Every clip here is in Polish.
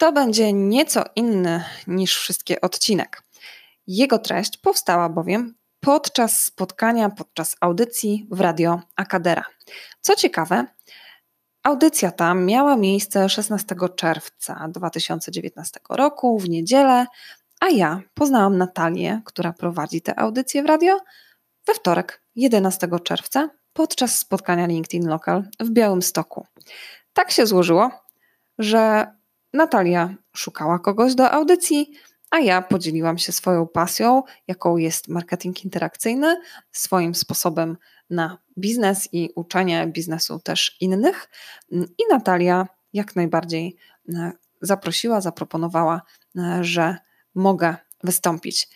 To będzie nieco inny niż wszystkie odcinek. Jego treść powstała bowiem podczas spotkania, podczas audycji w Radio Akadera. Co ciekawe, audycja ta miała miejsce 16 czerwca 2019 roku w niedzielę, a ja poznałam Natalię, która prowadzi tę audycję w radio, we wtorek 11 czerwca podczas spotkania LinkedIn Local w Białymstoku. Tak się złożyło, że Natalia szukała kogoś do audycji, a ja podzieliłam się swoją pasją, jaką jest marketing interakcyjny, swoim sposobem na biznes i uczenie biznesu też innych. I Natalia jak najbardziej e, zaprosiła, zaproponowała, e, że mogę wystąpić.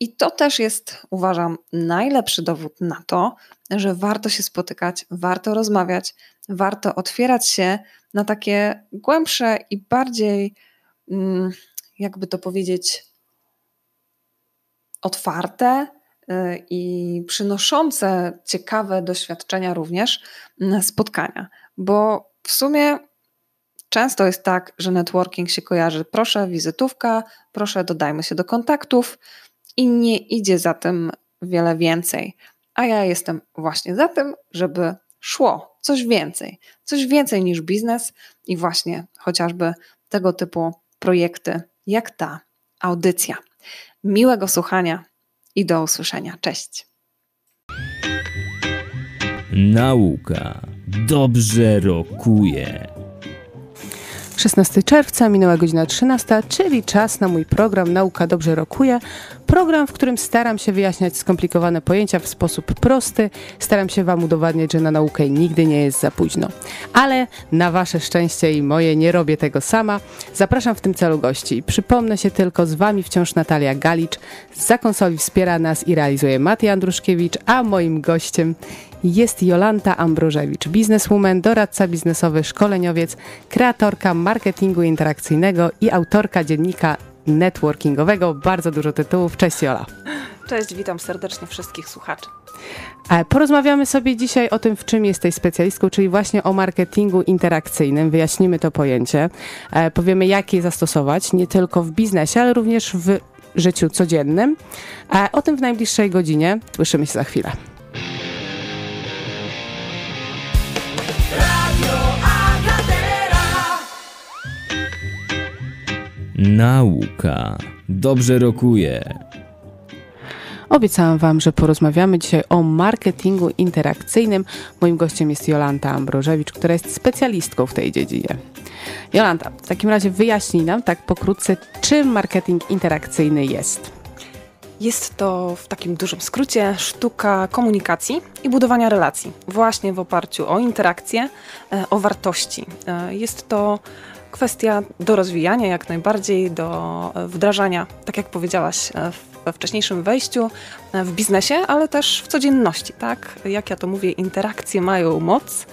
I to też jest, uważam, najlepszy dowód na to, że warto się spotykać, warto rozmawiać, warto otwierać się na takie głębsze i bardziej, mm, jakby to powiedzieć, otwarte y, i przynoszące ciekawe doświadczenia również spotkania. Bo w sumie często jest tak, że networking się kojarzy, proszę, wizytówka, proszę, dodajmy się do kontaktów i nie idzie za tym wiele więcej. A ja jestem właśnie za tym, żeby szło coś więcej, coś więcej niż biznes i właśnie chociażby tego typu projekty jak ta audycja. Miłego słuchania i do usłyszenia. Cześć. Nauka dobrze rokuje. 16 czerwca, minęła godzina 13, czyli czas na mój program Nauka Dobrze Rokuje. Program, w którym staram się wyjaśniać skomplikowane pojęcia w sposób prosty. Staram się Wam udowadniać, że na naukę nigdy nie jest za późno. Ale na Wasze szczęście i moje nie robię tego sama. Zapraszam w tym celu gości. Przypomnę się tylko, z Wami wciąż Natalia Galicz. Za konsoli wspiera nas i realizuje Maty Andruszkiewicz, a moim gościem jest Jolanta Ambrożewicz, bizneswoman, doradca biznesowy, szkoleniowiec, kreatorka marketingu interakcyjnego i autorka dziennika networkingowego. Bardzo dużo tytułów. Cześć Jola. Cześć, witam serdecznie wszystkich słuchaczy. E, porozmawiamy sobie dzisiaj o tym, w czym jesteś specjalistką, czyli właśnie o marketingu interakcyjnym. Wyjaśnimy to pojęcie. E, powiemy, jak je zastosować, nie tylko w biznesie, ale również w życiu codziennym. E, o tym w najbliższej godzinie. Słyszymy się za chwilę. Nauka dobrze rokuje. Obiecałam Wam, że porozmawiamy dzisiaj o marketingu interakcyjnym. Moim gościem jest Jolanta Ambrożewicz, która jest specjalistką w tej dziedzinie. Jolanta, w takim razie wyjaśnij nam tak pokrótce, czym marketing interakcyjny jest. Jest to w takim dużym skrócie sztuka komunikacji i budowania relacji, właśnie w oparciu o interakcje, e, o wartości. E, jest to kwestia do rozwijania jak najbardziej, do wdrażania, tak jak powiedziałaś e, we wcześniejszym wejściu, e, w biznesie, ale też w codzienności, tak? Jak ja to mówię, interakcje mają moc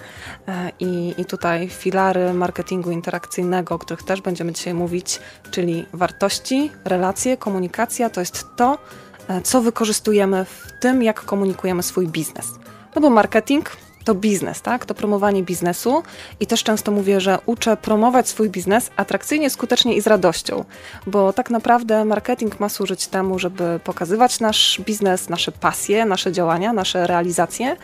e, i, i tutaj filary marketingu interakcyjnego, o których też będziemy dzisiaj mówić, czyli wartości, relacje, komunikacja, to jest to, co wykorzystujemy w tym, jak komunikujemy swój biznes. No bo marketing to biznes, tak? To promowanie biznesu. I też często mówię, że uczę promować swój biznes atrakcyjnie, skutecznie i z radością, bo tak naprawdę marketing ma służyć temu, żeby pokazywać nasz biznes, nasze pasje, nasze działania, nasze realizacje.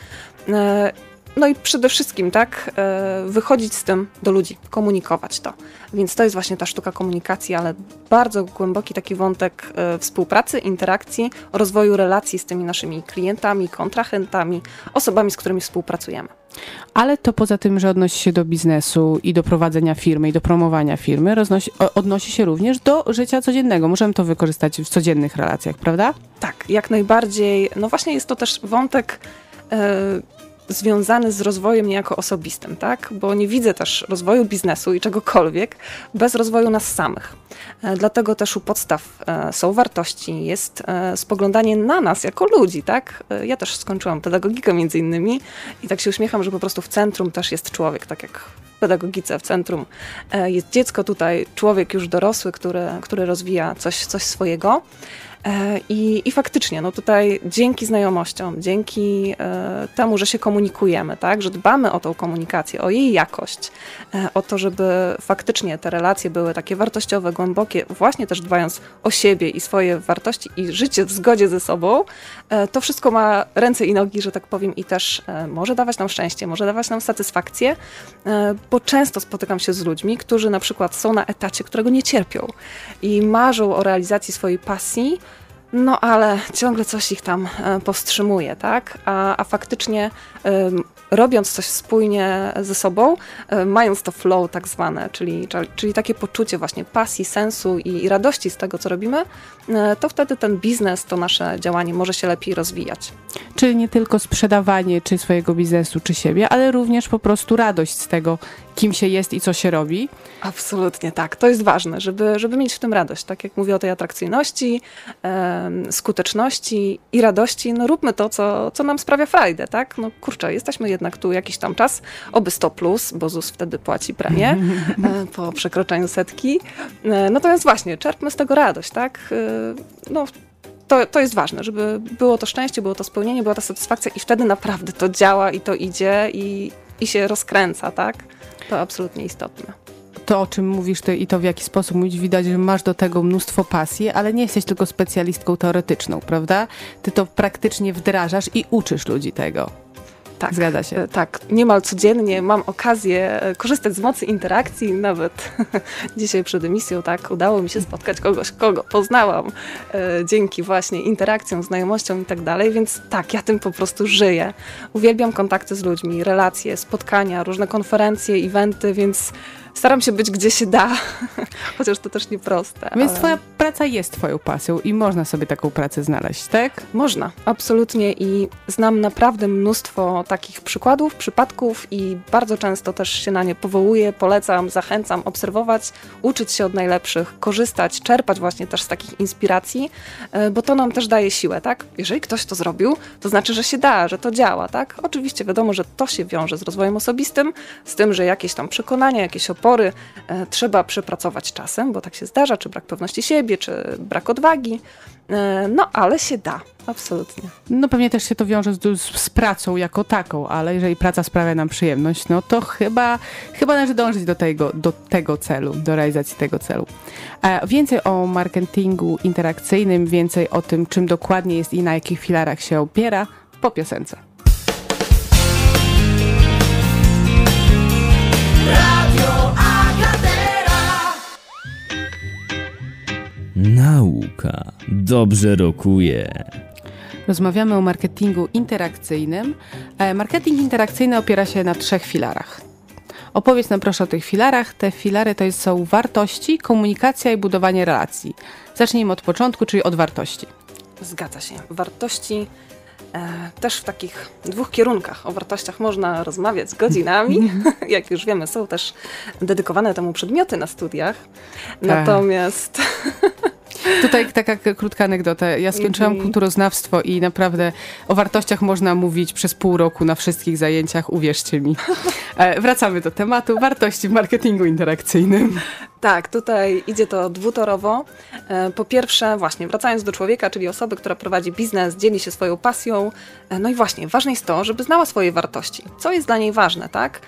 E, no i przede wszystkim, tak, e, wychodzić z tym do ludzi, komunikować to. Więc to jest właśnie ta sztuka komunikacji, ale bardzo głęboki taki wątek e, współpracy, interakcji, rozwoju relacji z tymi naszymi klientami, kontrahentami, osobami, z którymi współpracujemy. Ale to poza tym, że odnosi się do biznesu i do prowadzenia firmy i do promowania firmy, roznosi, odnosi się również do życia codziennego. Możemy to wykorzystać w codziennych relacjach, prawda? Tak, jak najbardziej. No właśnie jest to też wątek. Związany z rozwojem niejako osobistym, tak? Bo nie widzę też rozwoju biznesu i czegokolwiek bez rozwoju nas samych. E, dlatego też u podstaw e, są wartości, jest e, spoglądanie na nas jako ludzi, tak? Ja też skończyłam pedagogikę między innymi i tak się uśmiecham, że po prostu w centrum też jest człowiek, tak jak w pedagogice, w centrum jest dziecko, tutaj człowiek już dorosły, który, który rozwija coś, coś swojego. E, I, I faktycznie, no tutaj dzięki znajomościom, dzięki e, temu, że się komunikujemy, tak, że dbamy o tą komunikację, o jej jakość, e, o to, żeby faktycznie te relacje były takie wartościowe, głębokie, właśnie też dbając o siebie i swoje wartości i życie w zgodzie ze sobą, to wszystko ma ręce i nogi, że tak powiem, i też może dawać nam szczęście, może dawać nam satysfakcję, bo często spotykam się z ludźmi, którzy na przykład są na etacie, którego nie cierpią i marzą o realizacji swojej pasji, no ale ciągle coś ich tam e, powstrzymuje, tak? A, a faktycznie robiąc coś spójnie ze sobą, e, mając to flow tak zwane, czyli, czyli takie poczucie właśnie pasji, sensu i, i radości z tego, co robimy, e, to wtedy ten biznes, to nasze działanie może się lepiej rozwijać. Czyli nie tylko sprzedawanie czy swojego biznesu, czy siebie, ale również po prostu radość z tego, kim się jest i co się robi. Absolutnie tak. To jest ważne, żeby, żeby mieć w tym radość. Tak jak mówię o tej atrakcyjności, skuteczności i radości, no róbmy to, co, co nam sprawia frajdę, tak? No kurczę, jesteśmy jednak tu jakiś tam czas, oby 100 plus, bo ZUS wtedy płaci premię e, po przekroczeniu setki. E, natomiast właśnie, czerpmy z tego radość, tak? E, no, to, to jest ważne, żeby było to szczęście, było to spełnienie, była ta satysfakcja i wtedy naprawdę to działa i to idzie i, i się rozkręca, tak? To absolutnie istotne. To, o czym mówisz ty i to w jaki sposób mówić, widać, że masz do tego mnóstwo pasji, ale nie jesteś tylko specjalistką teoretyczną, prawda? Ty to praktycznie wdrażasz i uczysz ludzi tego. Tak, Zgadza się. E, tak, niemal codziennie mam okazję e, korzystać z mocy interakcji. Nawet dzisiaj przed emisją tak udało mi się spotkać kogoś, kogo poznałam e, dzięki właśnie interakcjom, znajomościom i tak dalej. Więc tak, ja tym po prostu żyję. Uwielbiam kontakty z ludźmi, relacje, spotkania, różne konferencje, eventy, więc staram się być gdzie się da, chociaż to też nieproste. Więc ale... twoja praca jest twoją pasją i można sobie taką pracę znaleźć, tak? Można, absolutnie i znam naprawdę mnóstwo takich przykładów, przypadków i bardzo często też się na nie powołuję, polecam, zachęcam obserwować, uczyć się od najlepszych, korzystać, czerpać właśnie też z takich inspiracji, e, bo to nam też daje siłę, tak? Jeżeli ktoś to zrobił, to znaczy, że się da, że to działa, tak? Oczywiście wiadomo, że to się wiąże z rozwojem osobistym, z tym, że jakieś tam przekonania, jakieś opory, pory e, trzeba przepracować czasem, bo tak się zdarza, czy brak pewności siebie, czy brak odwagi. E, no, ale się da, absolutnie. No pewnie też się to wiąże z, z, pracą jako taką, ale jeżeli praca sprawia nam przyjemność, no to chyba, chyba należy dążyć do tego, do tego celu, do realizacji tego celu. E, więcej o marketingu interakcyjnym, więcej o tym, czym dokładnie jest i na jakich filarach się opiera, po piosence. Nauka dobrze rokuje. Rozmawiamy o marketingu interakcyjnym. E, marketing interakcyjny opiera się na trzech filarach. Opowiedz nam proszę o tych filarach. Te filary to są wartości, komunikacja i budowanie relacji. Zacznijmy od początku, czyli od wartości. Zgadza się. Wartości też w takich dwóch kierunkach. O wartościach można rozmawiać godzinami. Jak już wiemy, są też dedykowane temu przedmioty na studiach. Tak. Natomiast Tutaj taka krótka anegdota. Ja skończyłam mm -hmm. kulturoznawstwo i naprawdę o wartościach można mówić przez pół roku na wszystkich zajęciach, uwierzcie mi. E, wracamy do tematu wartości w marketingu interakcyjnym. Tak, tutaj idzie to dwutorowo. E, po pierwsze, właśnie wracając do człowieka, czyli osoby, która prowadzi biznes, dzieli się swoją pasją. E, no i właśnie, ważne jest to, żeby znała swoje wartości. Co jest dla niej ważne, tak?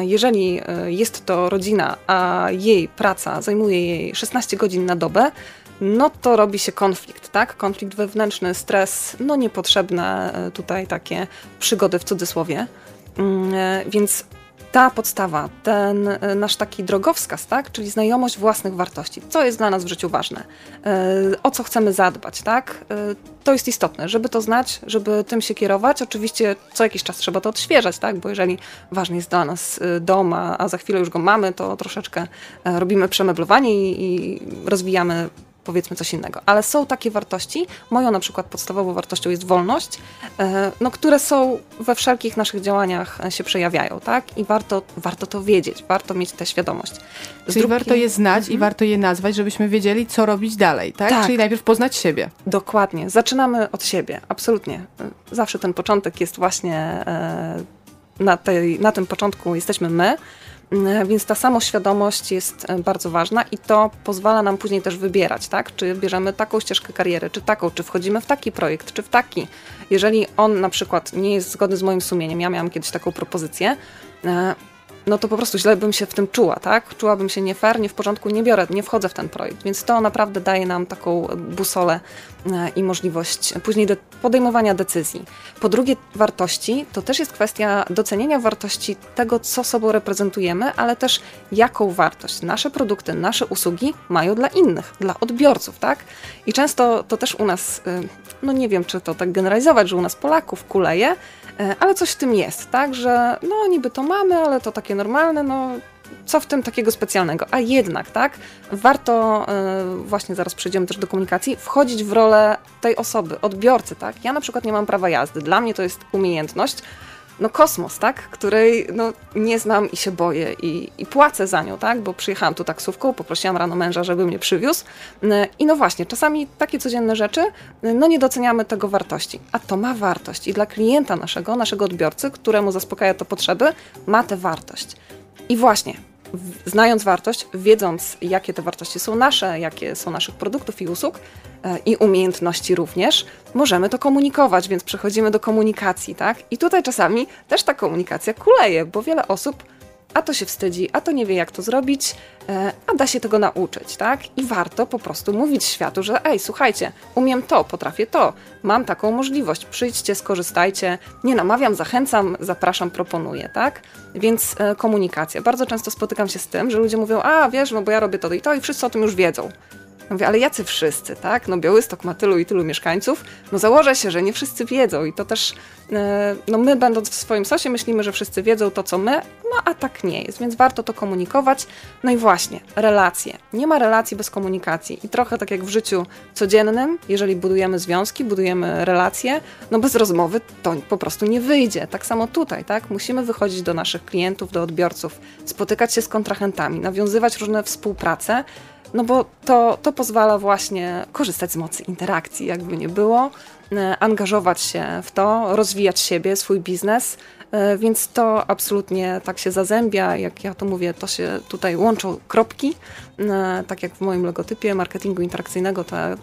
Jeżeli jest to rodzina, a jej praca zajmuje jej 16 godzin na dobę, no to robi się konflikt, tak? Konflikt wewnętrzny, stres, no niepotrzebne e, tutaj takie przygody w cudzysłowie. Mm, e, więc ta podstawa, ten e, nasz taki drogowskaz, tak? czyli znajomość własnych wartości, co jest dla nas w życiu ważne, o co chcemy zadbać, tak? to jest istotne, żeby to znać, żeby tym się kierować. Oczywiście co jakiś czas trzeba to odświeżać, tak? bo jeżeli ważny jest dla nas dom, a za chwilę już go mamy, to troszeczkę robimy przemeblowanie i rozwijamy powiedzmy coś innego. Ale są takie wartości, moją na przykład podstawową wartością jest wolność, e, no, które są we wszelkich naszych działaniach e, się przejawiają, tak? I warto, warto to wiedzieć, warto mieć tę świadomość. Z Czyli warto je znać mhm. i warto je nazwać, żebyśmy wiedzieli, co robić dalej, tak? tak? Czyli najpierw poznać siebie. Dokładnie. Zaczynamy od siebie, absolutnie. Zawsze ten początek jest właśnie e, na, tej, na tym początku jesteśmy my, więc ta samoświadomość jest e, bardzo ważna i to pozwala nam później też wybierać, tak? Czy bierzemy taką ścieżkę kariery, czy taką, czy wchodzimy w taki projekt, czy w taki. Jeżeli on na przykład nie jest zgodny z moim sumieniem, ja miałam kiedyś taką propozycję, e, no to po prostu źle bym się w tym czuła, tak? Czułabym się nie fair, nie w porządku, nie biorę, nie wchodzę w ten projekt. Więc to naprawdę daje nam taką busolę e, i możliwość później de podejmowania decyzji. Po drugie, wartości to też jest kwestia docenienia wartości tego, co sobą reprezentujemy, ale też jaką wartość nasze produkty, nasze usługi mają dla innych, dla odbiorców, tak? I często to też u nas, e, no nie wiem, czy to tak generalizować, że u nas Polaków kuleje, E, ale coś w tym jest, tak, że no niby to mamy, ale to takie normalne, no co w tym takiego specjalnego? A jednak, tak, warto, yy, właśnie zaraz przejdziemy też do komunikacji, wchodzić w rolę tej osoby, odbiorcy, tak. Ja na przykład nie mam prawa jazdy, dla mnie to jest umiejętność, no kosmos, tak? Której no, nie znam i się boję i, i płacę za nią, tak? Bo przyjechałam tu taksówką, poprosiłam rano męża, żeby mnie przywiózł. E, I no właśnie, czasami takie codzienne rzeczy, e, no nie doceniamy tego wartości. A to ma wartość i dla klienta naszego, naszego odbiorcy, któremu zaspokaja to potrzeby, ma tę wartość. I właśnie, znając wartość, wiedząc, jakie te wartości są nasze, jakie są naszych produktów i usług e, i umiejętności również, możemy to komunikować, więc przechodzimy do komunikacji, tak? I tutaj czasami też ta komunikacja kuleje, bo wiele osób a to się wstydzi, a to nie wie jak to zrobić, e, a da się tego nauczyć, tak? I warto po prostu mówić światu, że ej, słuchajcie, umiem to, potrafię to, mam taką możliwość, przyjdźcie, skorzystajcie, nie namawiam, zachęcam, zapraszam, proponuję, tak? Więc e, komunikacja. Bardzo często spotykam się z tym, że ludzie mówią, a wiesz, no bo ja robię to i to i wszyscy o tym już wiedzą. Mówię, ale jacy wszyscy, tak? No Białystok ma tylu i tylu mieszkańców, no założę się, że nie wszyscy wiedzą i to też, e, no my będąc w swoim sosie myślimy, że wszyscy wiedzą to, co my, no a tak nie jest, więc warto to komunikować. No i właśnie, relacje. Nie ma relacji bez komunikacji i trochę tak jak w życiu codziennym, jeżeli budujemy związki, budujemy relacje, no bez rozmowy to po prostu nie wyjdzie. Tak samo tutaj, tak? Musimy wychodzić do naszych klientów, do odbiorców, spotykać się z kontrahentami, nawiązywać różne współprace, no bo to, to pozwala właśnie korzystać z mocy interakcji, jakby nie było, e, angażować się w to, rozwijać siebie, swój biznes, więc to absolutnie tak się zazębia, jak ja to mówię, to się tutaj łączą kropki, e, tak jak w moim logotypie marketingu interakcyjnego, te,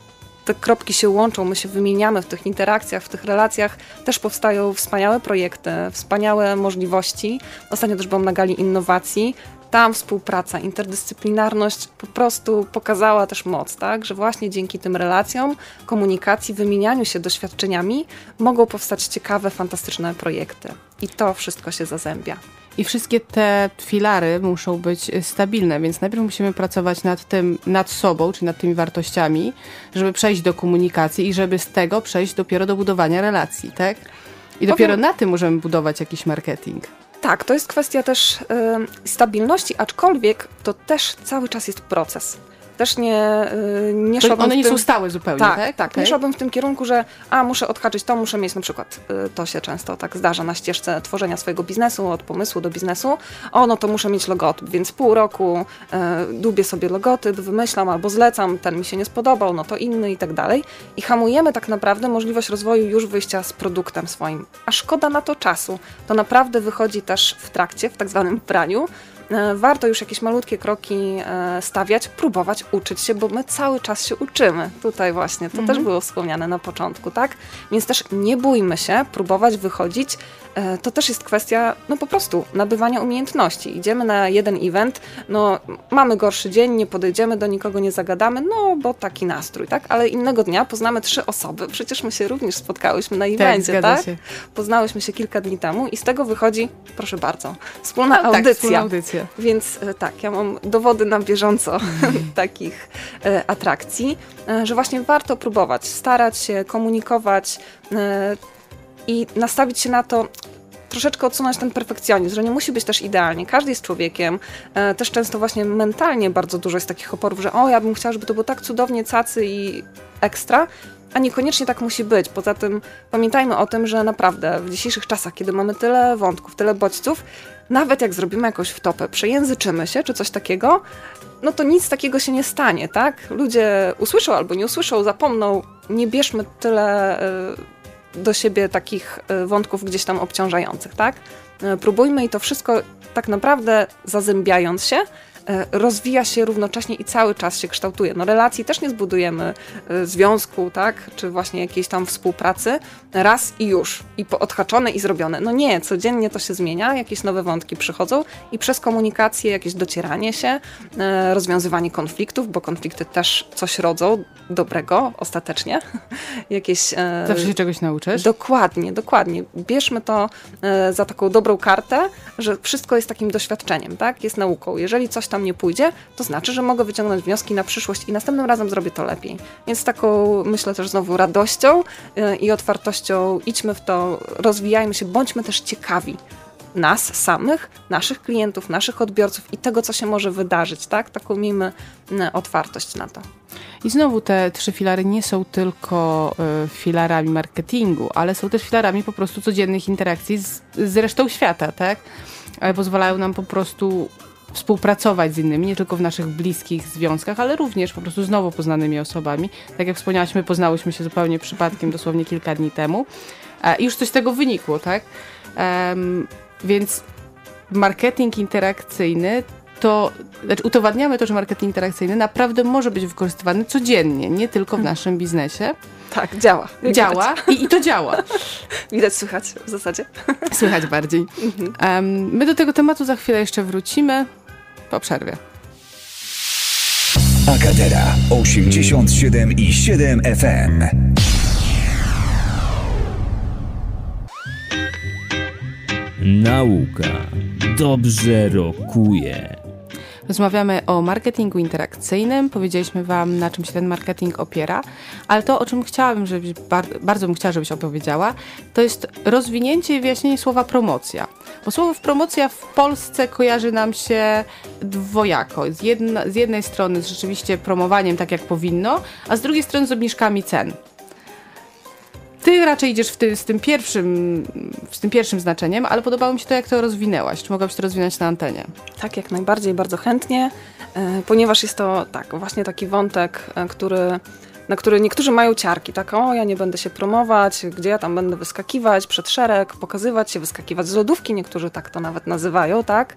te kropki się łączą, my się wymieniamy w tych interakcjach, w tych relacjach, też powstają wspaniałe projekty, wspaniałe możliwości. Ostatnio też byłam na gali innowacji, tam współpraca, interdyscyplinarność po prostu pokazała też moc, tak? że właśnie dzięki tym relacjom, komunikacji, wymienianiu się doświadczeniami mogą powstać ciekawe, fantastyczne projekty. I to wszystko się zazębia. I wszystkie te filary muszą być stabilne, więc najpierw musimy pracować nad tym, nad sobą, czy nad tymi wartościami, żeby przejść do komunikacji i żeby z tego przejść dopiero do budowania relacji, tak? I dopiero Powiem... na tym możemy budować jakiś marketing. Tak, to jest kwestia też y, stabilności, aczkolwiek to też cały czas jest proces też nie, y, nie szłabym One nie tym... są stałe zupełnie, tak? Tak, tak okay. nie szłabym w tym kierunku, że a, muszę odhaczyć to, muszę mieć na przykład, y, to się często tak zdarza na ścieżce tworzenia swojego biznesu, od pomysłu do biznesu, o, no to muszę mieć logotyp, więc pół roku y, dubię sobie logotyp, wymyślam albo zlecam, ten mi się nie spodobał, no to inny i tak dalej. I hamujemy tak naprawdę możliwość rozwoju już wyjścia z produktem swoim. A szkoda na to czasu. To naprawdę wychodzi też w trakcie, w tak zwanym praniu, E, warto już jakieś malutkie kroki e, stawiać, próbować uczyć się, bo my cały czas się uczymy. Tutaj właśnie, to mhm. też było wspomniane na początku, tak? Więc też nie bójmy się próbować wychodzić. E, to też jest kwestia, no po prostu, nabywania umiejętności. Idziemy na jeden event, no mamy gorszy dzień, nie podejdziemy do nikogo, nie zagadamy, no bo taki nastrój, tak? Ale innego dnia poznamy trzy osoby. Przecież my się również spotkałyśmy na tak, evencie, tak? tak? Poznałyśmy się kilka dni temu i z tego wychodzi, proszę bardzo, wspólna A, audycja. Tak, wspólna audycja. Więc e, tak, ja mam dowody na bieżąco takich e, atrakcji, e, że właśnie warto próbować, starać się komunikować i nastawić się na to, troszeczkę odsunąć ten perfekcjonizm, że nie musi być też idealnie. Każdy jest człowiekiem. E, też często właśnie mentalnie bardzo dużo jest takich oporów, że o, ja bym chciała, żeby to było tak cudownie cacy i ekstra, a niekoniecznie tak musi być. Poza tym pamiętajmy o tym, że naprawdę w dzisiejszych czasach, kiedy mamy tyle wątków, tyle bodźców, nawet jak zrobimy jakąś wtopę, przejęzyczymy się czy coś takiego, no to nic takiego się nie stanie, tak? Ludzie usłyszą albo nie usłyszą, zapomną. Nie bierzmy tyle y, do siebie takich y, wątków gdzieś tam obciążających, tak? Y, próbujmy i to wszystko tak naprawdę zazębiając się, rozwija się równocześnie i cały czas się kształtuje. No relacji też nie zbudujemy e, związku, tak, czy właśnie jakiejś tam współpracy raz i już, i odhaczone i zrobione. No nie, codziennie to się zmienia, jakieś nowe wątki przychodzą i przez komunikację, jakieś docieranie się, e, rozwiązywanie konfliktów, bo konflikty też coś rodzą dobrego ostatecznie. jakieś... Zawsze się czegoś nauczysz? Dokładnie, dokładnie. Bierzmy to za taką dobrą kartę, że wszystko jest takim doświadczeniem, tak, jest nauką. Jeżeli coś tam nie pójdzie, to znaczy, że mogę wyciągnąć wnioski na przyszłość i następnym razem zrobię to lepiej. Więc taką, myślę też znowu radością y, i otwartością idźmy w to, rozwijajmy się, bądźmy też ciekawi nas samych, naszych klientów, naszych odbiorców i tego, co się może wydarzyć, tak? Taką miejmy y, otwartość na to. I znowu te trzy filary nie są tylko y, filarami marketingu, ale są też filarami po prostu codziennych interakcji z, z resztą świata, tak? Ale pozwalają nam po prostu współpracować z innymi, nie tylko w naszych bliskich związkach, ale również po prostu z nowo poznanymi osobami. Tak jak wspomniałaś, my poznałyśmy się zupełnie przypadkiem, dosłownie kilka dni temu e, i już coś z tego wynikło, tak? Um, więc marketing interakcyjny to, znaczy udowadniamy to, że marketing interakcyjny naprawdę może być wykorzystywany codziennie, nie tylko w hmm. naszym biznesie. Tak, działa. Działa i, i, to działa. Widać, słychać w zasadzie. Słychać bardziej. Um, my do tego tematu za chwilę jeszcze wrócimy po przerwie. Akadera 87 i 7 FM. Nauka dobrze rokuje. Rozmawiamy o marketingu interakcyjnym. Powiedzieliśmy Wam, na czym się ten marketing opiera, ale to, o czym chciałabym, żebyś, bardzo bym chciała, żebyś opowiedziała, to jest rozwinięcie i wyjaśnienie słowa promocja. Bo słowo promocja w Polsce kojarzy nam się dwojako. Z, jedna, z jednej strony z rzeczywiście promowaniem tak, jak powinno, a z drugiej strony z obniżkami cen. Ty raczej idziesz ty, z, tym pierwszym, z tym pierwszym znaczeniem, ale podobało mi się to, jak to rozwinęłaś. Czy mogłabyś to rozwinąć na antenie? Tak, jak najbardziej, bardzo chętnie, e, ponieważ jest to tak, właśnie taki wątek, e, który na który niektórzy mają ciarki, tak, o, ja nie będę się promować, gdzie ja tam będę wyskakiwać przed szereg, pokazywać się, wyskakiwać z lodówki, niektórzy tak to nawet nazywają, tak.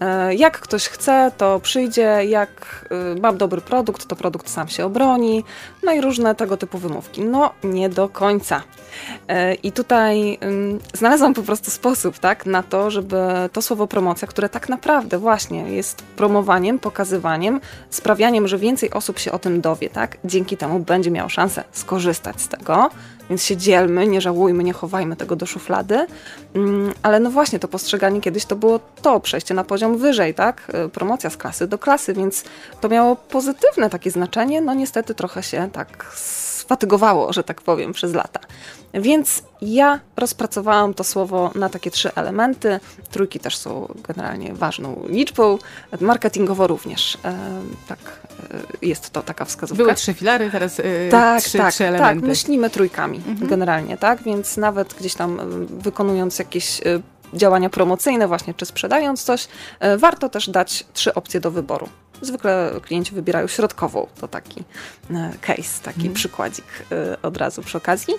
E, jak ktoś chce, to przyjdzie, jak y, mam dobry produkt, to produkt sam się obroni, no i różne tego typu wymówki. No, nie do końca. E, I tutaj znalazłam po prostu sposób, tak, na to, żeby to słowo promocja, które tak naprawdę właśnie jest promowaniem, pokazywaniem, sprawianiem, że więcej osób się o tym dowie, tak, dzięki temu będzie miał szansę skorzystać z tego, więc się dzielmy, nie żałujmy, nie chowajmy tego do szuflady. Mm, ale no właśnie, to postrzeganie kiedyś to było to, przejście na poziom wyżej, tak? Y, promocja z klasy do klasy, więc to miało pozytywne takie znaczenie. No niestety trochę się tak sfatygowało, że tak powiem, przez lata. Więc ja rozpracowałam to słowo na takie trzy elementy. Trójki też są generalnie ważną liczbą, marketingowo również. E, tak, jest to taka wskazówka. Były trzy filary, teraz e, tak, trzy, tak, trzy tak, elementy. Tak, myślimy trójkami mhm. generalnie, tak? Więc nawet gdzieś tam wykonując jakieś działania promocyjne, właśnie czy sprzedając coś, warto też dać trzy opcje do wyboru. Zwykle klienci wybierają środkową, to taki case, taki mhm. przykładzik od razu przy okazji.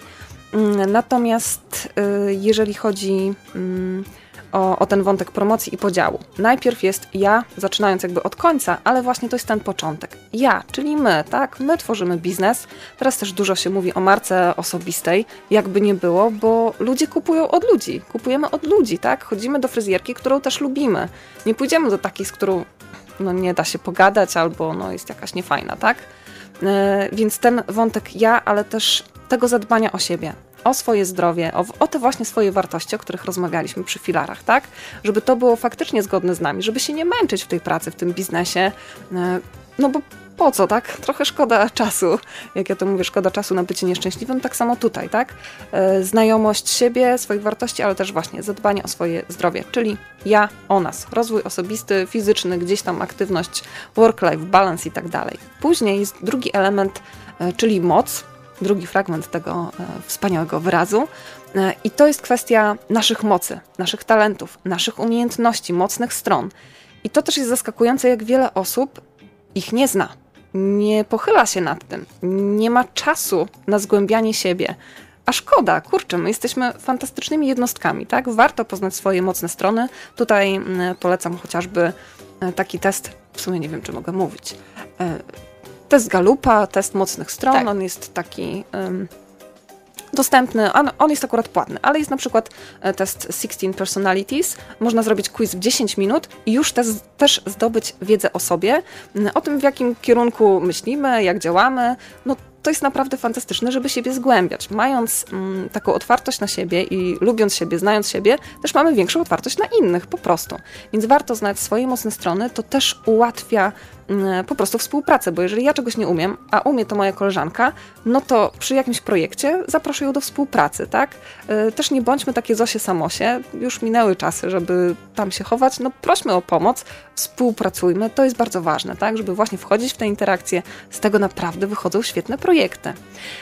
Mm, natomiast y, jeżeli chodzi mm, o, o, ten wątek promocji i podziału, najpierw jest ja, zaczynając jakby od końca, ale właśnie to jest ten początek. Ja, czyli my, tak? My tworzymy biznes. Teraz też dużo się mówi o marce osobistej, jakby nie było, bo ludzie kupują od ludzi. Kupujemy od ludzi, tak? Chodzimy do fryzjerki, którą też lubimy. Nie pójdziemy do takiej, z którą no, nie da się pogadać albo no, jest jakaś niefajna, tak? E, więc ten wątek ja, ale też tego zadbania o siebie, o swoje zdrowie, o, o, te właśnie swoje wartości, o których rozmawialiśmy przy filarach, tak? Żeby to było faktycznie zgodne z nami, żeby się nie męczyć w tej pracy, w tym biznesie. E, no bo po co, tak? Trochę szkoda czasu. Jak ja to mówię, szkoda czasu na bycie nieszczęśliwym, tak samo tutaj, tak? E, znajomość siebie, swoich wartości, ale też właśnie zadbanie o swoje zdrowie, czyli ja o nas. Rozwój osobisty, fizyczny, gdzieś tam aktywność, work-life balance i tak dalej. Później jest drugi element, e, czyli moc, drugi fragment tego e, wspaniałego wyrazu. I to jest kwestia naszych mocy, naszych talentów, naszych umiejętności, mocnych stron. I to też jest zaskakujące, jak wiele osób ich nie zna nie pochyla się nad tym, nie ma czasu na zgłębianie siebie. A szkoda, kurczę, my jesteśmy fantastycznymi jednostkami, tak? Warto poznać swoje mocne strony. Tutaj mm, polecam chociażby e, taki test, w sumie nie wiem, czy mogę mówić. Test Galupa, test mocnych stron, tak. on jest taki dostępny, on, on, jest akurat płatny, ale jest na przykład e, test 16 Personalities. Można zrobić quiz w 10 minut i już też, też zdobyć wiedzę o sobie, o tym, w jakim kierunku myślimy, jak działamy. No, to jest naprawdę fantastyczne, żeby siebie zgłębiać. Mając mm, taką otwartość na siebie i lubiąc siebie, znając siebie, też mamy większą otwartość na innych po prostu. Więc warto znać swoje mocne strony, to też ułatwia po prostu współpracę, bo jeżeli ja czegoś nie umiem, a umie to moja koleżanka, no to przy jakimś projekcie zaproszę ją do współpracy, tak? E, też nie bądźmy takie Zosie Samosie, już minęły czasy, żeby tam się chować, no prośmy o pomoc, współpracujmy, to jest bardzo ważne, tak? Żeby właśnie wchodzić w te interakcje, z tego naprawdę wychodzą świetne projekty projekty.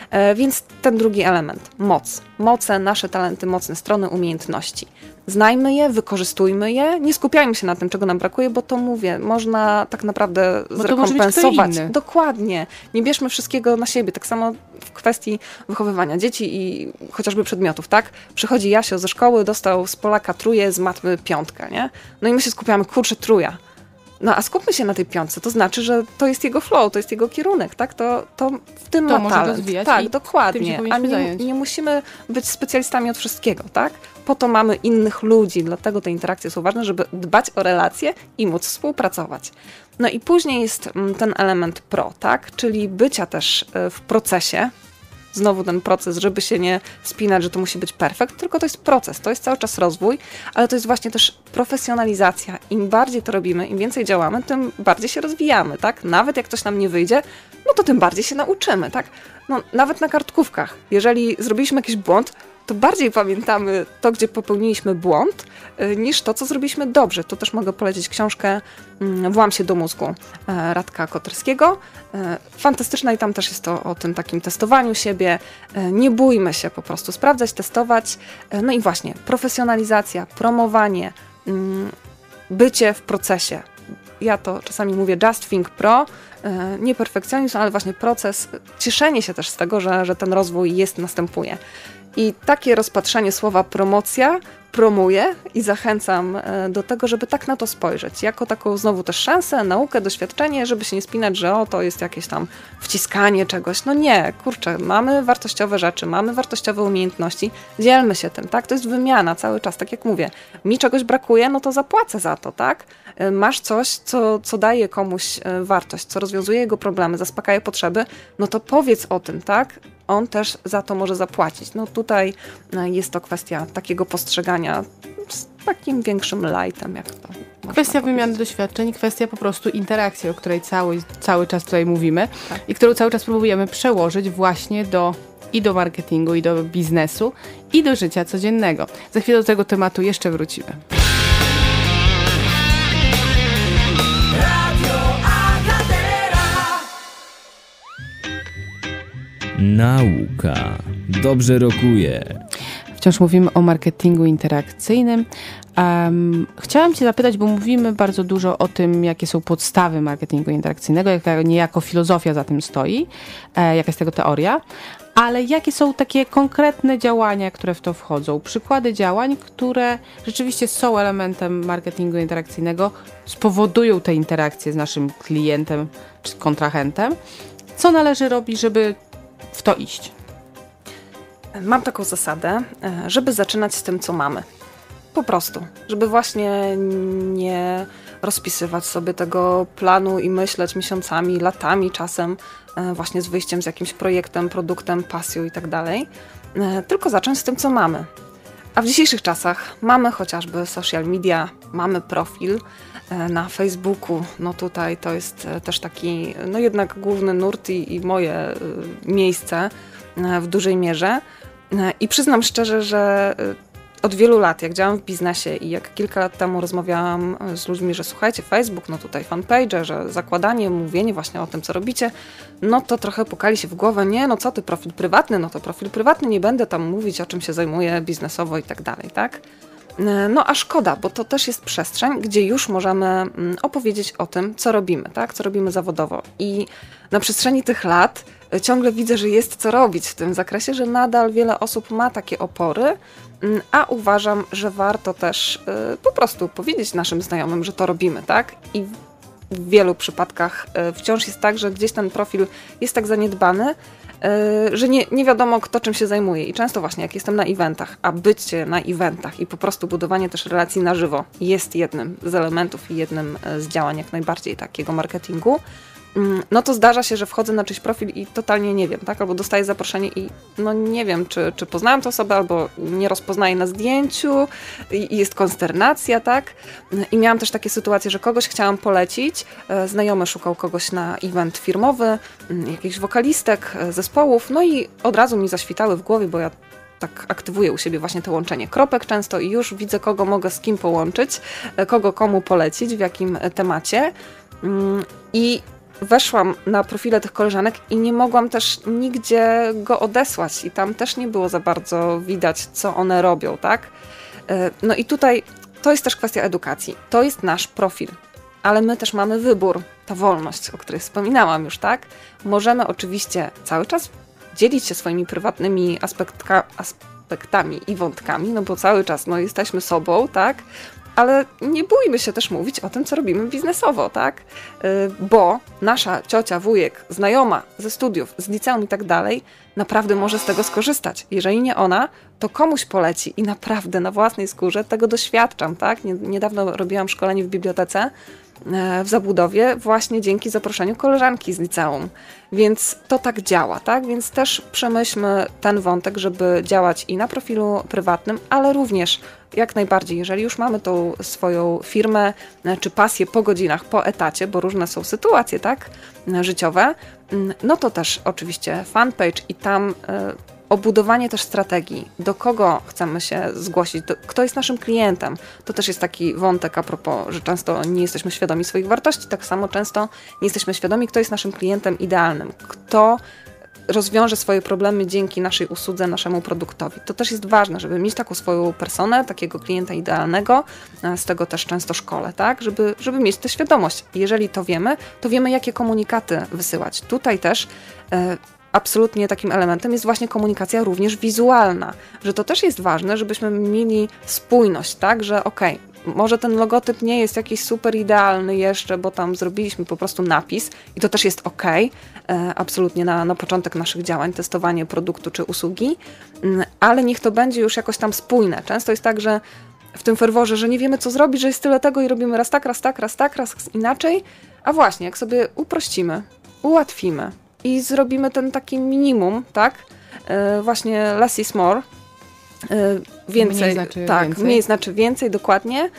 E, więc ten drugi element, moc. Moce, nasze talenty, mocne strony, umiejętności. Znajmy je, wykorzystujmy je, nie skupiajmy się na tym, czego nam brakuje, bo to mówię, można tak naprawdę bo zrekompensować. Dokładnie. Nie bierzmy wszystkiego na siebie. Tak samo w kwestii wychowywania dzieci i chociażby przedmiotów, tak? Przychodzi Jasio ze szkoły, dostał z Polaka truje, z matmy piątkę, nie? No i my się skupiamy, kurczę, truja no a skupmy się na tej piątce, to znaczy, że to jest jego flow, to jest jego kierunek, tak? To, to w tym to ma talent. Rozwijać tak, dokładnie. A nie, nie, musimy być specjalistami od wszystkiego, tak? Po to mamy innych ludzi, dlatego te interakcje są ważne, żeby dbać o relacje i móc współpracować. No i później jest mm, ten element pro, tak? Czyli bycia też e, w procesie, znowu ten proces, żeby się nie spinać, że to musi być perfekt, tylko to jest proces, to jest cały czas rozwój, ale to jest właśnie też profesjonalizacja. Im bardziej to robimy, im więcej działamy, tym bardziej się rozwijamy, tak? Nawet jak coś nam nie wyjdzie, no to tym bardziej się nauczymy, tak? No, nawet na kartkówkach, jeżeli zrobiliśmy jakiś błąd, to bardziej pamiętamy to, gdzie popełniliśmy błąd, y, niż to, co zrobiliśmy dobrze. Tu też mogę polecić książkę mm, Włam się do mózgu e, Radka Koterskiego. E, fantastyczna i tam też jest to o tym takim testowaniu siebie. E, nie bójmy się po prostu sprawdzać, testować. No i właśnie profesjonalizacja, promowanie, mm, bycie w procesie. Ja to czasami mówię just think pro, nie perfekcjonizm, ale właśnie proces, cieszenie się też z tego, że, że ten rozwój jest, następuje. I takie rozpatrzenie słowa promocja promuję i zachęcam e, do tego, żeby tak na to spojrzeć, jako taką znowu też szansę, naukę, doświadczenie, żeby się nie spinać, że o, to jest jakieś tam wciskanie czegoś. No nie, kurczę, mamy wartościowe rzeczy, mamy wartościowe umiejętności, dzielmy się tym, tak? To jest wymiana cały czas, tak jak mówię. Mi czegoś brakuje, no to zapłacę za to, tak? E, masz coś, co, co daje komuś e, wartość, co rozwiązuje jego problemy, zaspokaja potrzeby, no to powiedz o tym, tak? on też za to może zapłacić. No tutaj jest to kwestia takiego postrzegania z takim większym lightem, jak to. Kwestia wymiany doświadczeń, kwestia po prostu interakcji, o której cały, cały czas tutaj mówimy tak. i którą cały czas próbujemy przełożyć właśnie do i do marketingu, i do biznesu, i do życia codziennego. Za chwilę do tego tematu jeszcze wrócimy. Nauka dobrze rokuje. Wciąż mówimy o marketingu interakcyjnym. Um, chciałam Cię zapytać, bo mówimy bardzo dużo o tym, jakie są podstawy marketingu interakcyjnego, jaka niejako filozofia za tym stoi, e, jaka jest tego teoria, ale jakie są takie konkretne działania, które w to wchodzą? Przykłady działań, które rzeczywiście są elementem marketingu interakcyjnego, spowodują te interakcje z naszym klientem czy kontrahentem. Co należy robić, żeby w to iść? Mam taką zasadę, e, żeby zaczynać z tym, co mamy. Po prostu, żeby właśnie nie rozpisywać sobie tego planu i myśleć miesiącami, latami, czasem e, właśnie z wyjściem z jakimś projektem, produktem, pasją i tak dalej, e, tylko zacząć z tym, co mamy. A w dzisiejszych czasach mamy chociażby social media, mamy profil na Facebooku. No tutaj to jest też taki, no jednak główny nurt i, i moje miejsce w dużej mierze. I przyznam szczerze, że od wielu lat, jak działam w biznesie i jak kilka lat temu rozmawiałam e, z ludźmi, że słuchajcie, Facebook, no tutaj fanpage, że zakładanie, mówienie właśnie o tym, co robicie, no to trochę pukali się w głowę, nie, no co ty, profil prywatny, no to profil prywatny, nie będę tam mówić, o czym się zajmuję biznesowo i tak dalej, tak? E, no a szkoda, bo to też jest przestrzeń, gdzie już możemy mm, opowiedzieć o tym, co robimy, tak? co robimy zawodowo. I na przestrzeni tych lat e, ciągle widzę, że jest co robić w tym zakresie, że nadal wiele osób ma takie opory, mm, a uważam, że warto też y, po prostu powiedzieć naszym znajomym, że to robimy, tak? I w wielu przypadkach y, wciąż jest tak, że gdzieś ten profil jest tak zaniedbany, y, że nie, nie wiadomo, kto czym się zajmuje. I często właśnie, jak jestem na eventach, a bycie na eventach i po prostu budowanie też relacji na żywo jest jednym z elementów i jednym z działań jak najbardziej takiego marketingu, no to zdarza się, że wchodzę na czyjś profil i totalnie nie wiem, tak? Albo dostaję zaproszenie i no nie wiem, czy, czy poznałem tę osobę, albo nie rozpoznaję na zdjęciu i, jest konsternacja, tak? I miałam też takie sytuacje, że kogoś chciałam polecić, e, znajomy szukał kogoś na event firmowy, mm, jakichś wokalistek, e, zespołów, no i od razu mi zaświtały w głowie, bo ja tak aktywuję u siebie właśnie to łączenie kropek często i już widzę, kogo mogę z kim połączyć, e, kogo komu polecić, w jakim temacie. Mm, I weszłam na profile tych koleżanek i nie mogłam też nigdzie go odesłać i tam też nie było za bardzo widać, co one robią, tak? E, no i tutaj to jest też kwestia edukacji. To jest nasz profil, ale my też mamy wybór, ta wolność, o której wspominałam już, tak? Możemy oczywiście cały czas dzielić się swoimi prywatnymi aspektami i wątkami, no bo cały czas no, jesteśmy sobą, tak? Ale nie bójmy się też mówić o tym, co robimy biznesowo, tak? Y, bo nasza ciocia, wujek, znajoma ze studiów, z liceum i tak dalej, naprawdę może z tego skorzystać. Jeżeli nie ona, to komuś poleci i naprawdę na własnej skórze tego doświadczam, tak? Niedawno robiłam szkolenie w bibliotece E, w zabudowie właśnie dzięki zaproszeniu koleżanki z liceum. Więc to tak działa, tak? Więc też przemyślmy ten wątek, żeby działać i na profilu prywatnym, ale również jak najbardziej, jeżeli już mamy tą swoją firmę e, czy pasję po godzinach, po etacie, bo różne są sytuacje, tak? E, życiowe, mm, no to też oczywiście fanpage i tam obudowanie też strategii, do kogo chcemy się zgłosić, do, kto jest naszym klientem. To też jest taki wątek a propos, że często nie jesteśmy świadomi swoich wartości, tak samo często nie jesteśmy świadomi, kto jest naszym klientem idealnym, kto rozwiąże swoje problemy dzięki naszej usłudze, naszemu produktowi. To też jest ważne, żeby mieć taką swoją personę, takiego klienta idealnego, z tego też często szkole, tak? Żeby, żeby mieć tę świadomość. Jeżeli to wiemy, to wiemy, jakie komunikaty wysyłać. Tutaj też e, absolutnie takim elementem jest właśnie komunikacja również wizualna, że to też jest ważne, żebyśmy mieli spójność, tak, że okej, okay, może ten logotyp nie jest jakiś super idealny jeszcze, bo tam zrobiliśmy po prostu napis i to też jest ok, e, absolutnie na, na początek naszych działań, testowanie produktu czy usługi, mm, ale niech to będzie już jakoś tam spójne. Często jest tak, że w tym ferworze, że nie wiemy co zrobić, że jest tyle tego i robimy raz tak, raz tak, raz tak, raz inaczej, a właśnie, jak sobie uprościmy, ułatwimy, i zrobimy ten taki minimum, tak? E, właśnie less is more. Więcej, mniej znaczy tak, więcej. mniej znaczy więcej, dokładnie,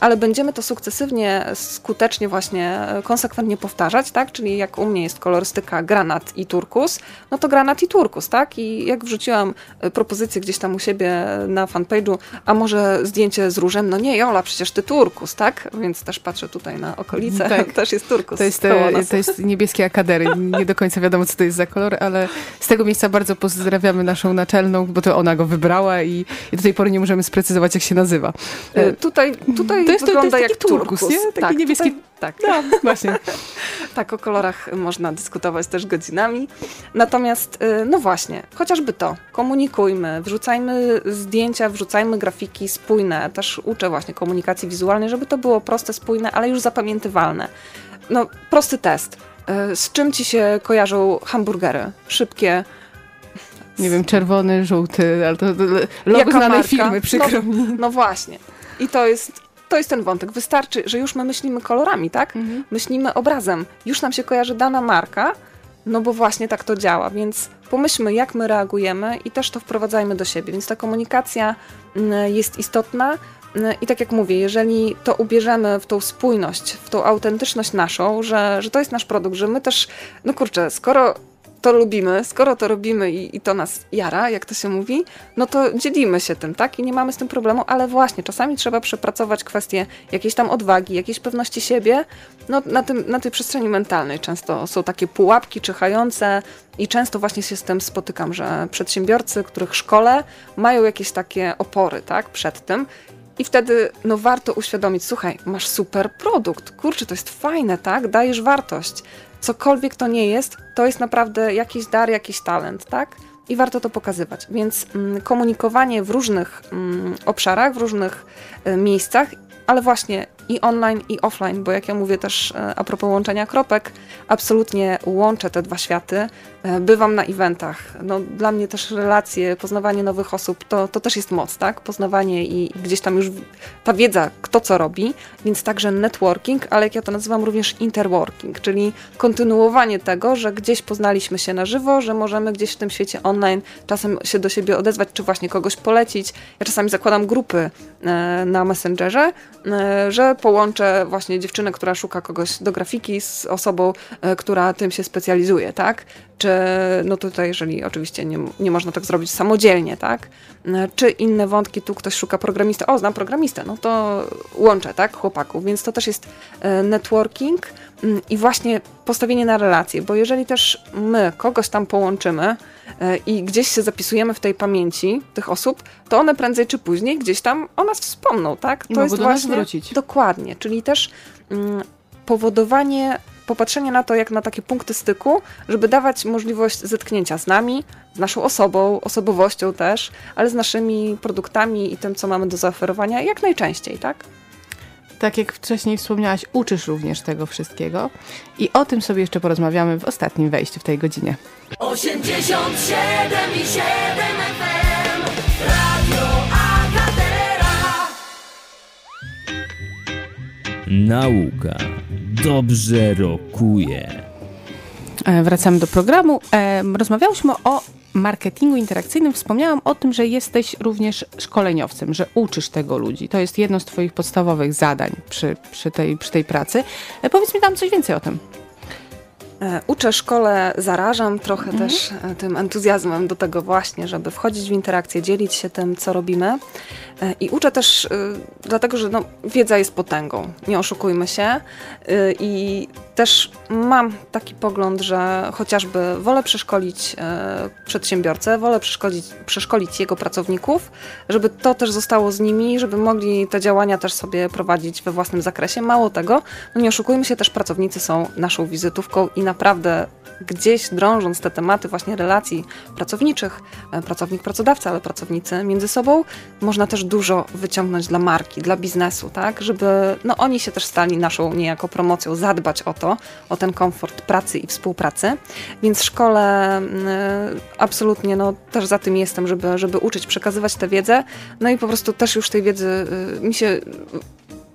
ale będziemy to sukcesywnie, skutecznie właśnie, e, konsekwentnie powtarzać, tak, czyli jak u mnie jest kolorystyka granat i turkus, no to granat i turkus, tak, i jak wrzuciłam e, propozycję gdzieś tam u siebie na fanpage'u, a może zdjęcie z różem, no nie, Jola, przecież ty turkus, tak, więc też patrzę tutaj na okolice, tak. też jest turkus. To jest, to jest niebieskie akadery, nie do końca wiadomo, co to jest za kolor, ale z tego miejsca bardzo pozdrawiamy naszą naczelną, bo to ona go wybrała i, i tutaj pory nie możemy sprecyzować, jak się nazywa. E, tutaj tutaj to jest, wygląda to jest jak turkus, turkus, nie? Taki tak, niebieski. Tutaj, tak, no, właśnie. tak, o kolorach można dyskutować też godzinami. Natomiast, e, no właśnie, chociażby to, komunikujmy, wrzucajmy zdjęcia, wrzucajmy grafiki spójne. Też uczę właśnie komunikacji wizualnej, żeby to było proste, spójne, ale już zapamiętywalne. No, prosty test. E, z czym ci się kojarzą hamburgery? Szybkie, nie wiem, czerwony, żółty, ale to, to logo Jaka znanej marka? firmy, przykro no, mi. No właśnie. I to jest, to jest ten wątek. Wystarczy, że już my myślimy kolorami, tak? Mhm. Myślimy obrazem. Już nam się kojarzy dana marka No bo właśnie tak to działa, więc pomyślmy, jak my reagujemy i też to wprowadzajmy do siebie. Więc ta komunikacja mm, jest istotna. Mm, I tak jak mówię, jeżeli to ubierzemy w tą spójność, w tą autentyczność naszą, że, że to jest nasz produkt, że my też, no kurczę, skoro to lubimy, skoro to robimy i, i, to nas jara, jak to się mówi, no to dzielimy się tym, tak? I nie mamy z tym problemu, ale właśnie czasami trzeba przepracować kwestie jakiejś tam odwagi, jakiejś pewności siebie, no na, tym, na tej przestrzeni mentalnej. Często są takie pułapki czyhające i często właśnie się z tym spotykam, że przedsiębiorcy, których szkole, mają jakieś takie opory, tak? Przed tym i wtedy no, warto uświadomić, słuchaj, masz super produkt, kurczę, to jest fajne, tak? Dajesz wartość cokolwiek to nie jest, to jest naprawdę jakiś dar, jakiś talent, tak? I warto to pokazywać. Więc mm, komunikowanie w różnych mm, obszarach, w różnych y, miejscach, ale właśnie i online, i offline, bo jak ja mówię też e, a propos łączenia kropek, absolutnie łączę te dwa światy. E, bywam na eventach. No, dla mnie też relacje, poznawanie nowych osób to, to też jest moc, tak? Poznawanie i gdzieś tam już ta wiedza, kto co robi, więc także networking, ale jak ja to nazywam również interworking, czyli kontynuowanie tego, że gdzieś poznaliśmy się na żywo, że możemy gdzieś w tym świecie online czasem się do siebie odezwać, czy właśnie kogoś polecić. Ja czasami zakładam grupy e, na Messengerze, że połączę właśnie dziewczynę, która szuka kogoś do grafiki z osobą, e, która tym się specjalizuje, tak? Czy, no tutaj, jeżeli oczywiście nie, nie można tak zrobić samodzielnie, tak? E, czy inne wątki, tu ktoś szuka programistę, o, znam programistę, no to łączę, tak, chłopaków, więc to też jest e, networking mm, i właśnie postawienie na relacje, bo jeżeli też my kogoś tam połączymy i gdzieś się zapisujemy w tej pamięci tych osób, to one prędzej czy później gdzieś tam o nas wspomną, tak? I to jest właśnie wrócić. Dokładnie, czyli też mm, powodowanie popatrzenie na to jak na takie punkty styku, żeby dawać możliwość zetknięcia z nami, z naszą osobą, osobowością też, ale z naszymi produktami i tym, co mamy do zaoferowania jak najczęściej, tak? Tak jak wcześniej wspomniałaś, uczysz również tego wszystkiego i o tym sobie jeszcze porozmawiamy w ostatnim wejściu w tej godzinie. 87 i 7 FM Radio Nauka dobrze rokuje. E, wracamy do programu. E, rozmawiałyśmy o marketingu interakcyjnym. Wspomniałam o tym, że jesteś również szkoleniowcem, że uczysz tego ludzi. To jest jedno z Twoich podstawowych zadań przy, przy, tej, przy tej pracy. E, powiedz mi tam coś więcej o tym. Uczę szkole, zarażam trochę mhm. też tym entuzjazmem do tego właśnie, żeby wchodzić w interakcję, dzielić się tym, co robimy. E, I uczę też dlatego, że no, wiedza jest potęgą, nie oszukujmy się. I też mam taki pogląd, że chociażby wolę przeszkolić e, przedsiębiorcę, wolę przeszkolić, przeszkolić jego pracowników, żeby to też zostało z nimi, żeby mogli te działania też sobie prowadzić we własnym zakresie. Mało tego, no nie oszukujmy się, też pracownicy są naszą wizytówką i naprawdę gdzieś drążąc te tematy właśnie relacji pracowniczych, e, pracownik-pracodawca, ale pracownicy między sobą, można też dużo wyciągnąć dla marki, dla biznesu, tak, żeby no, oni się też stali naszą niejako promocją, zadbać o to, o ten komfort pracy i współpracy. Więc w szkole y, absolutnie no, też za tym jestem, żeby, żeby uczyć, przekazywać tę wiedzę, no i po prostu też już tej wiedzy y, mi się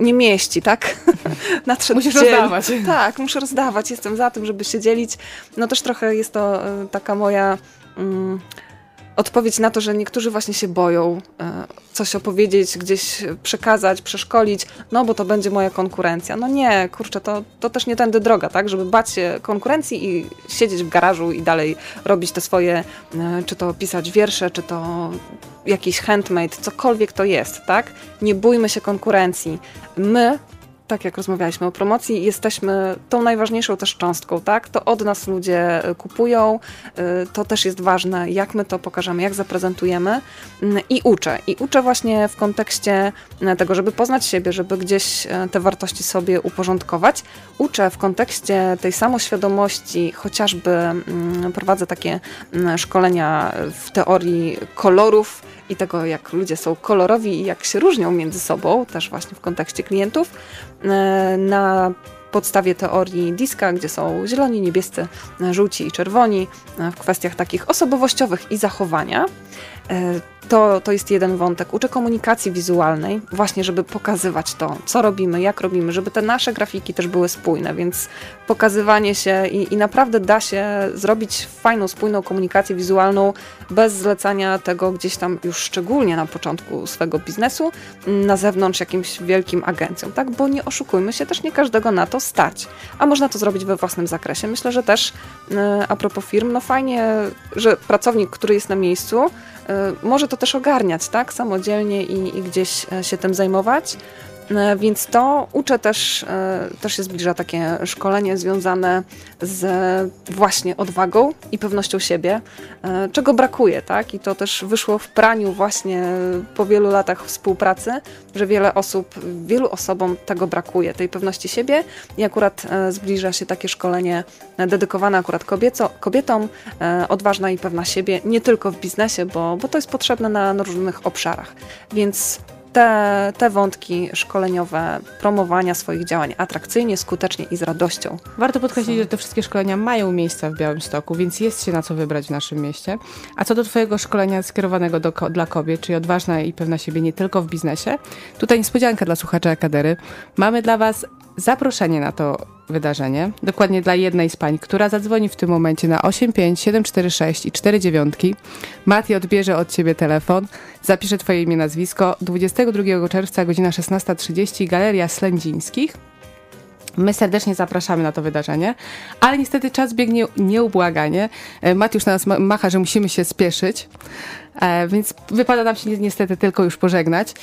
nie mieści, tak? Nadszedł Musisz dzień. rozdawać. Tak, muszę rozdawać. Jestem za tym, żeby się dzielić. No też trochę jest to y, taka moja... Mm, odpowiedź na to, że niektórzy właśnie się boją e, coś opowiedzieć, gdzieś przekazać, przeszkolić, no bo to będzie moja konkurencja. No nie, kurczę, to, to też nie tędy droga, tak? Żeby bać się konkurencji i siedzieć w garażu i dalej robić te swoje, e, czy to pisać wiersze, czy to jakiś handmade, cokolwiek to jest, tak? Nie bójmy się konkurencji. My tak jak rozmawialiśmy o promocji, jesteśmy tą najważniejszą też cząstką, tak? To od nas ludzie y, kupują, y, to też jest ważne, jak my to pokażemy, jak zaprezentujemy mm, i uczę. I uczę właśnie w kontekście y, tego, żeby poznać siebie, żeby gdzieś te wartości sobie uporządkować. Uczę w kontekście tej samoświadomości, chociażby mm, prowadzę takie mm, szkolenia w teorii kolorów, i tego, jak ludzie są kolorowi i jak się różnią między sobą, też właśnie w kontekście klientów, e, na podstawie teorii Diska, gdzie są zieloni, niebiescy, żółci i czerwoni, e, w kwestiach takich osobowościowych i zachowania. To, to jest jeden wątek. Uczę komunikacji wizualnej, właśnie, żeby pokazywać to, co robimy, jak robimy, żeby te nasze grafiki też były spójne, więc pokazywanie się i, i naprawdę da się zrobić fajną, spójną komunikację wizualną bez zlecania tego gdzieś tam już szczególnie na początku swego biznesu na zewnątrz jakimś wielkim agencjom, tak? Bo nie oszukujmy się, też nie każdego na to stać, a można to zrobić we własnym zakresie. Myślę, że też e, a propos firm, no fajnie, że pracownik, który jest na miejscu, e, może to też ogarniać, tak? Samodzielnie i, i gdzieś e, się tym zajmować. E, więc to uczę też, e, też się zbliża takie szkolenie związane z właśnie odwagą i pewnością siebie, e, czego brakuje, tak? I to też wyszło w praniu właśnie po wielu latach współpracy, że wiele osób, wielu osobom tego brakuje, tej pewności siebie i akurat zbliża się takie szkolenie dedykowane akurat kobieco, kobietom, odważna i pewna siebie, nie tylko w biznesie, bo, bo to jest potrzebne na, na różnych obszarach. Więc te, te wątki szkoleniowe, promowania swoich działań atrakcyjnie, skutecznie i z radością. Warto podkreślić, że te wszystkie szkolenia mają miejsce w Białymstoku, więc jest się na co wybrać w naszym mieście. A co do Twojego szkolenia skierowanego do, dla kobiet, czyli odważna i pewna siebie nie tylko w biznesie, tutaj niespodzianka dla słuchaczy Akadery. Mamy dla Was zaproszenie na to wydarzenie, dokładnie dla jednej z pań, która zadzwoni w tym momencie na 85746 i 49. Mati odbierze od ciebie telefon, zapisze twoje imię, nazwisko. 22 czerwca, godzina 16.30, Galeria Slędzińskich. My serdecznie zapraszamy na to wydarzenie, ale niestety czas biegnie nieubłaganie. E, Mati już na nas macha, że musimy się spieszyć, e, więc wypada nam się niestety tylko już pożegnać.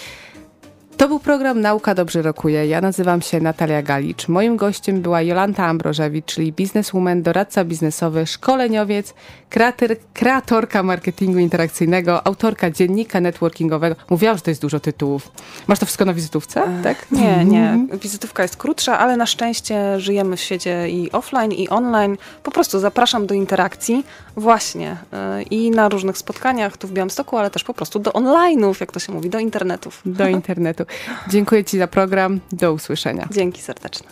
To był program Nauka Dobrze Rokuje. Ja nazywam się Natalia Galicz. Moim gościem była Jolanta Ambrożewicz, czyli bizneswoman, doradca biznesowy, szkoleniowiec, kreator, kreatorka marketingu interakcyjnego, autorka dziennika networkingowego. Mówiłam, że to jest dużo tytułów. Masz to wszystko na wizytówce, Ech, tak? Nie, nie. Wizytówka jest krótsza, ale na szczęście żyjemy w świecie i offline, i online. Po prostu zapraszam do interakcji właśnie yy, i na różnych spotkaniach tu w Białymstoku, ale też po prostu do online'ów, jak to się mówi, do internetów. Do internetu. Dziękuję Ci za program. Do usłyszenia. Dzięki serdeczne.